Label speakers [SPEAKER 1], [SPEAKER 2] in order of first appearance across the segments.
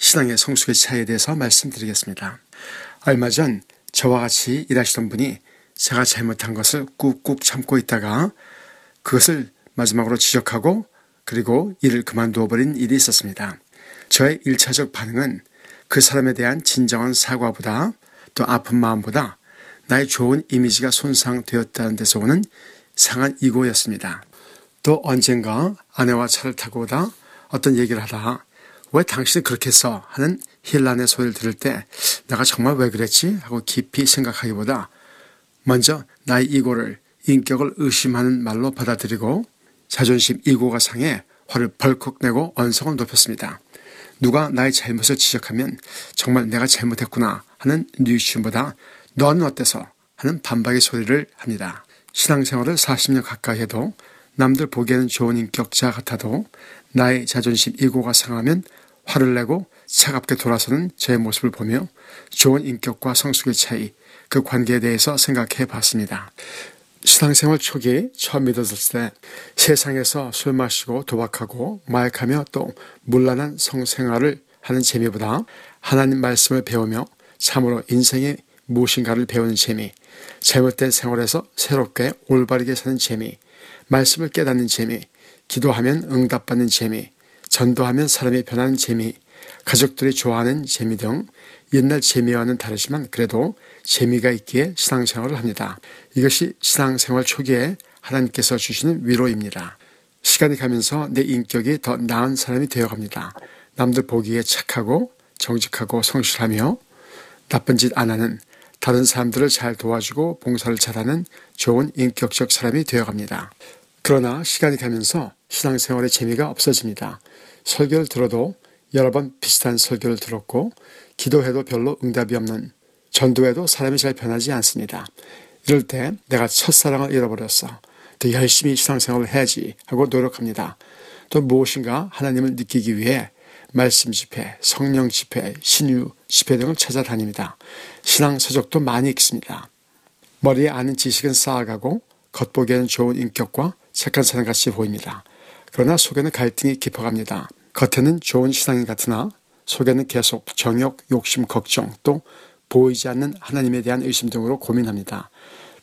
[SPEAKER 1] 신앙의 성숙의 차이에 대해서 말씀드리겠습니다. 얼마 전 저와 같이 일하시던 분이 제가 잘못한 것을 꾹꾹 참고 있다가 그것을 마지막으로 지적하고 그리고 일을 그만두어 버린 일이 있었습니다. 저의 일차적 반응은 그 사람에 대한 진정한 사과보다 또 아픈 마음보다 나의 좋은 이미지가 손상되었다는 데서 오는 상한 이고였습니다. 또 언젠가 아내와 차를 타고 오다 어떤 얘기를 하다 왜 당신이 그렇게 했어? 하는 힐란의 소리를 들을 때 내가 정말 왜 그랬지? 하고 깊이 생각하기보다 먼저 나의 이고를 인격을 의심하는 말로 받아들이고 자존심 이고가 상해 화를 벌컥 내고 언성을 높였습니다. 누가 나의 잘못을 지적하면 정말 내가 잘못했구나 하는 뉘우침보다 너는 어때서 하는 반박의 소리를 합니다. 신앙생활을 40년 가까이 해도 남들 보기에는 좋은 인격자 같아도 나의 자존심 이고가 상하면 화를 내고 차갑게 돌아서는 저의 모습을 보며 좋은 인격과 성숙의 차이, 그 관계에 대해서 생각해 봤습니다. 신앙생활 초기 처음 믿었을 때 세상에서 술 마시고 도박하고 마약하며 또 문란한 성생활을 하는 재미보다 하나님 말씀을 배우며 참으로 인생의 무엇인가를 배우는 재미, 잘못된 생활에서 새롭게 올바르게 사는 재미, 말씀을 깨닫는 재미, 기도하면 응답받는 재미, 전도하면 사람이 변하는 재미, 가족들이 좋아하는 재미 등 옛날 재미와는 다르지만 그래도 재미가 있기에 신앙생활을 합니다. 이것이 신앙생활 초기에 하나님께서 주시는 위로입니다. 시간이 가면서 내 인격이 더 나은 사람이 되어갑니다. 남들 보기에 착하고 정직하고 성실하며 나쁜 짓 안 하는 다른 사람들을 잘 도와주고 봉사를 잘하는 좋은 인격적 사람이 되어갑니다. 그러나 시간이 가면서 신앙생활의 재미가 없어집니다. 설교를 들어도 여러 번 비슷한 설교를 들었고 기도해도 별로 응답이 없는 전도해도 사람이 잘 변하지 않습니다. 이럴 때 내가 첫사랑을 잃어버렸어. 더 열심히 신앙생활을 해야지 하고 노력합니다. 또 무엇인가 하나님을 느끼기 위해 말씀 집회, 성령 집회, 신유 집회 등을 찾아다닙니다. 신앙 서적도 많이 읽습니다. 머리에 아는 지식은 쌓아가고 겉보기에는 좋은 인격과 착한 사람 같이 보입니다. 그러나 속에는 갈등이 깊어갑니다. 겉에는 좋은 신앙인 같으나 속에는 계속 정욕, 욕심, 걱정 또 보이지 않는 하나님에 대한 의심 등으로 고민합니다.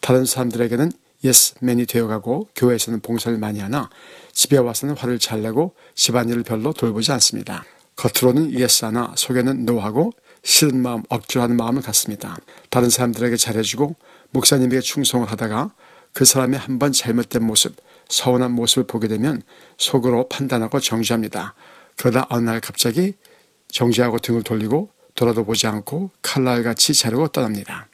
[SPEAKER 1] 다른 사람들에게는 예스맨이 되어가고 교회에서는 봉사를 많이 하나 집에 와서는 화를 잘 내고 집안일을 별로 돌보지 않습니다. 겉으로는 예스하나 속에는 노하고 싫은 마음, 억지로 하는 마음을 갖습니다. 다른 사람들에게 잘해주고 목사님에게 충성을 하다가 그 사람의 한 번 잘못된 모습, 서운한 모습을 보게 되면 속으로 판단하고 정지합니다. 그러다 어느 날 갑자기 정지하고 등을 돌리고 돌아도 보지 않고 칼날같이 자르고 떠납니다.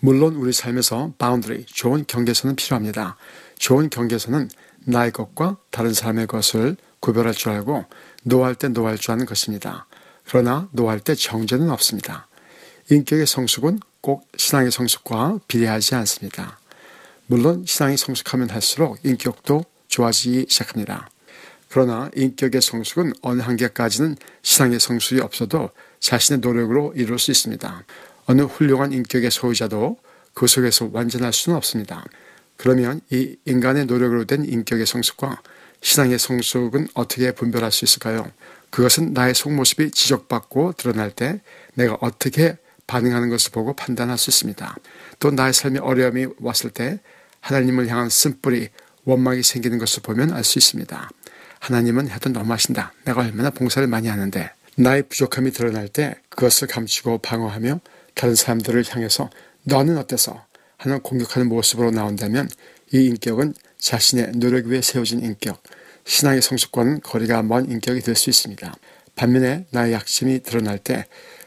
[SPEAKER 1] 물론 우리 삶에서 boundary, 좋은 경계선은 필요합니다. 좋은 경계선은 나의 것과 다른 사람의 것을 구별할 줄 알고 no할 때 no할 줄 아는 것입니다. 그러나 no할 때 정죄는 없습니다. 인격의 성숙은 꼭 신앙의 성숙과 비례하지 않습니다. 물론 신앙이 성숙하면 할수록 인격도 좋아지기 시작합니다. 그러나 인격의 성숙은 어느 한계까지는 신앙의 성숙이 없어도 자신의 노력으로 이룰 수 있습니다. 어느 훌륭한 인격의 소유자도 그 속에서 완전할 수는 없습니다. 그러면 이 인간의 노력으로 된 인격의 성숙과 신앙의 성숙은 어떻게 분별할 수 있을까요? 그것은 나의 속모습이 지적받고 드러날 때 내가 어떻게 반응하는 것을 보고 판단할 수 있습니다. 또 나의 삶에 어려움이 왔을 때 하나님을 향한 쓴뿌리, 원망이 생기는 것을 보면 알 수 있습니다. 하나님은 해도 너무하신다. 내가 얼마나 봉사를 많이 하는데 나의 부족함이 드러날 때 그것을 감추고 방어하며 다른 사람들을 향해서 너는 어때서 하는 공격하는 모습으로 나온다면 이 인격은 자신의 노력 위에 세워진 인격, 신앙의 성숙과는 거리가 먼 인격이 될 수 있습니다. 반면에 나의 약점이 드러날 때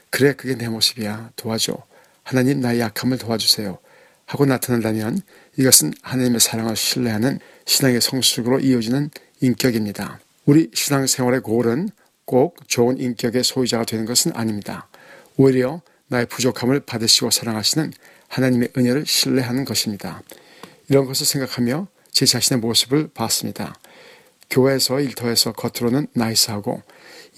[SPEAKER 1] 그래 그게 내 모습이야 도와줘 하나님 나의 약함을 도와주세요 하고 나타난다면 이것은 하나님의 사랑을 신뢰하는 신앙의 성숙으로 이어지는 인격입니다. 우리 신앙생활의 고을은 꼭 좋은 인격의 소유자가 되는 것은 아닙니다. 오히려 나의 부족함을 받으시고 사랑하시는 하나님의 은혜를 신뢰하는 것입니다. 이런 것을 생각하며 제 자신의 모습을 봤습니다. 교회에서 일터에서 겉으로는 나이스하고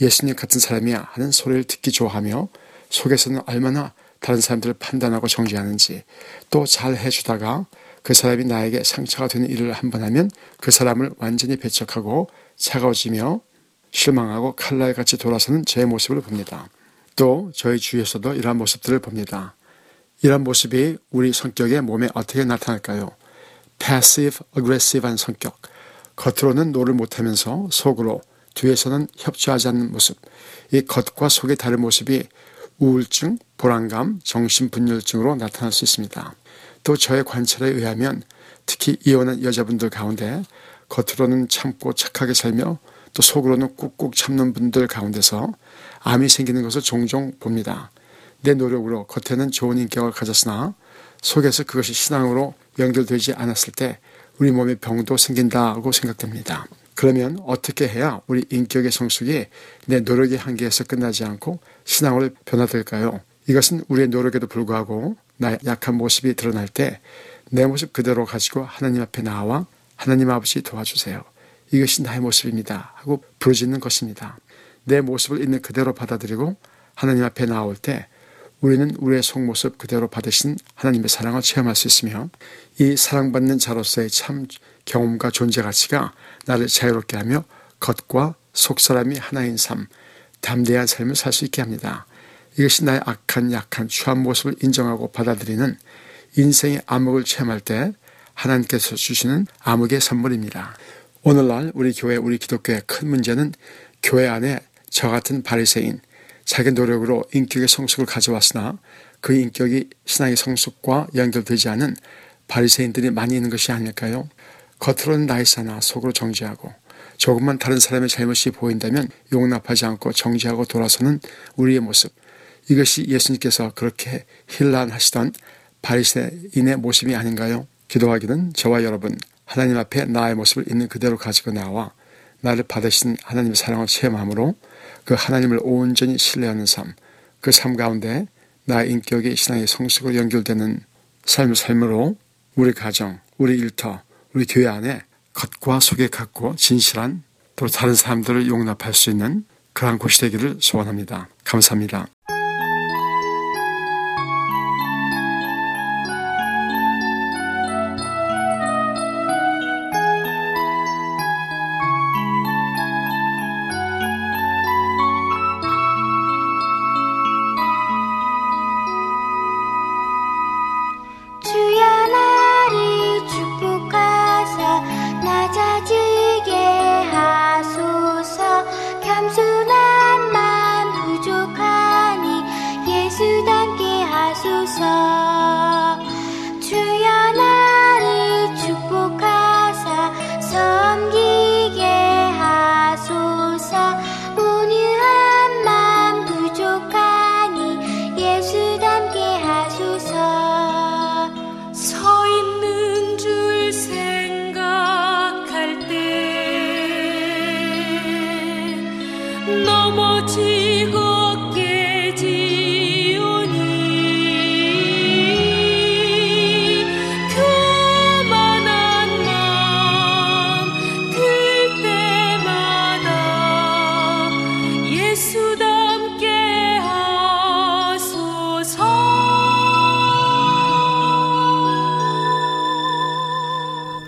[SPEAKER 1] 예수님 같은 사람이야 하는 소리를 듣기 좋아하며 속에서는 얼마나 다른 사람들을 판단하고 정죄하는지 또 잘 해주다가 그 사람이 나에게 상처가 되는 일을 한 번 하면 그 사람을 완전히 배척하고 차가워지며 실망하고 칼날 같이 돌아서는 제 모습을 봅니다. 또 저희 주위에서도 이러한 모습들을 봅니다. 이런 모습이 우리 성격의 몸에 어떻게 나타날까요? passive aggressive한 성격. 겉으로는 no를 못하면서 속으로 뒤에서는 협조하지 않는 모습. 이 겉과 속의 다른 모습이 우울증, 불안감, 정신분열증으로 나타날 수 있습니다. 또 저의 관찰에 의하면 특히 이혼한 여자분들 가운데 겉으로는 참고 착하게 살며 또 속으로는 꾹꾹 참는 분들 가운데서 암이 생기는 것을 종종 봅니다. 내 노력으로 겉에는 좋은 인격을 가졌으나 속에서 그것이 신앙으로 연결되지 않았을 때 우리 몸에 병도 생긴다고 생각됩니다. 그러면 어떻게 해야 우리 인격의 성숙이 내 노력의 한계에서 끝나지 않고 신앙으로 변화될까요? 이것은 우리의 노력에도 불구하고 나의 약한 모습이 드러날 때 내 모습 그대로 가지고 하나님 앞에 나와 하나님 아버지 도와주세요. 이것이 나의 모습입니다. 하고 부르짖는 것입니다. 내 모습을 있는 그대로 받아들이고 하나님 앞에 나올 때 우리는 우리의 속모습 그대로 받으신 하나님의 사랑을 체험할 수 있으며 이 사랑받는 자로서의 참 경험과 존재 가치가 나를 자유롭게 하며 겉과 속사람이 하나인 삶, 담대한 삶을 살 수 있게 합니다. 이것이 나의 악한 약한 추한 모습을 인정하고 받아들이는 인생의 암흑을 체험할 때 하나님께서 주시는 암흑의 선물입니다. 오늘날 우리 교회 우리 기독교의 큰 문제는 교회 안에 저 같은 바리새인 자기 노력으로 인격의 성숙을 가져왔으나 그 인격이 신앙의 성숙과 연결되지 않은 바리새인들이 많이 있는 것이 아닐까요? 겉으로는 나이사나 속으로 정지하고 조금만 다른 사람의 잘못이 보인다면 용납하지 않고 정지하고 돌아서는 우리의 모습. 이것이 예수님께서 그렇게 힐난하시던 바리새인의 모습이 아닌가요? 기도하기는 저와 여러분 하나님 앞에 나의 모습을 있는 그대로 가지고 나와 나를 받으신 하나님의 사랑을 체험함으로 그 하나님을 온전히 신뢰하는 삶, 그 삶 가운데 나의 인격의 신앙의 성숙으로 연결되는 삶을 삶으로 우리 가정, 우리 일터, 우리 교회 안에 겉과 속에 갖고 진실한 또 다른 사람들을 용납할 수 있는 그러한 곳이 되기를 소원합니다. 감사합니다.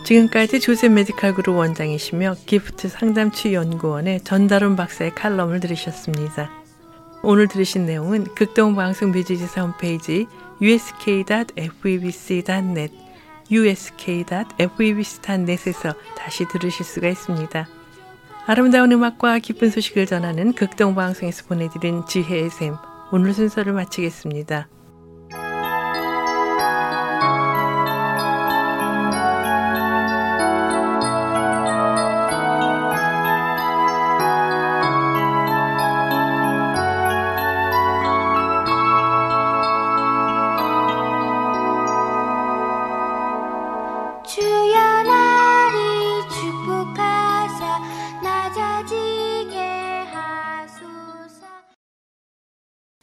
[SPEAKER 2] 지금까지 조셉 메디칼 그룹 원장이시며 기프트 상담치 연구원의 전다론 박사의 칼럼을 들으셨습니다. 오늘 들으신 내용은 극동방송 뮤지지사 홈페이지 usk.febc.net usk.febc.net에서 다시 들으실 수가 있습니다. 아름다운 음악과 기쁜 소식을 전하는 극동방송에서 보내드린 지혜의 샘 오늘 순서를 마치겠습니다.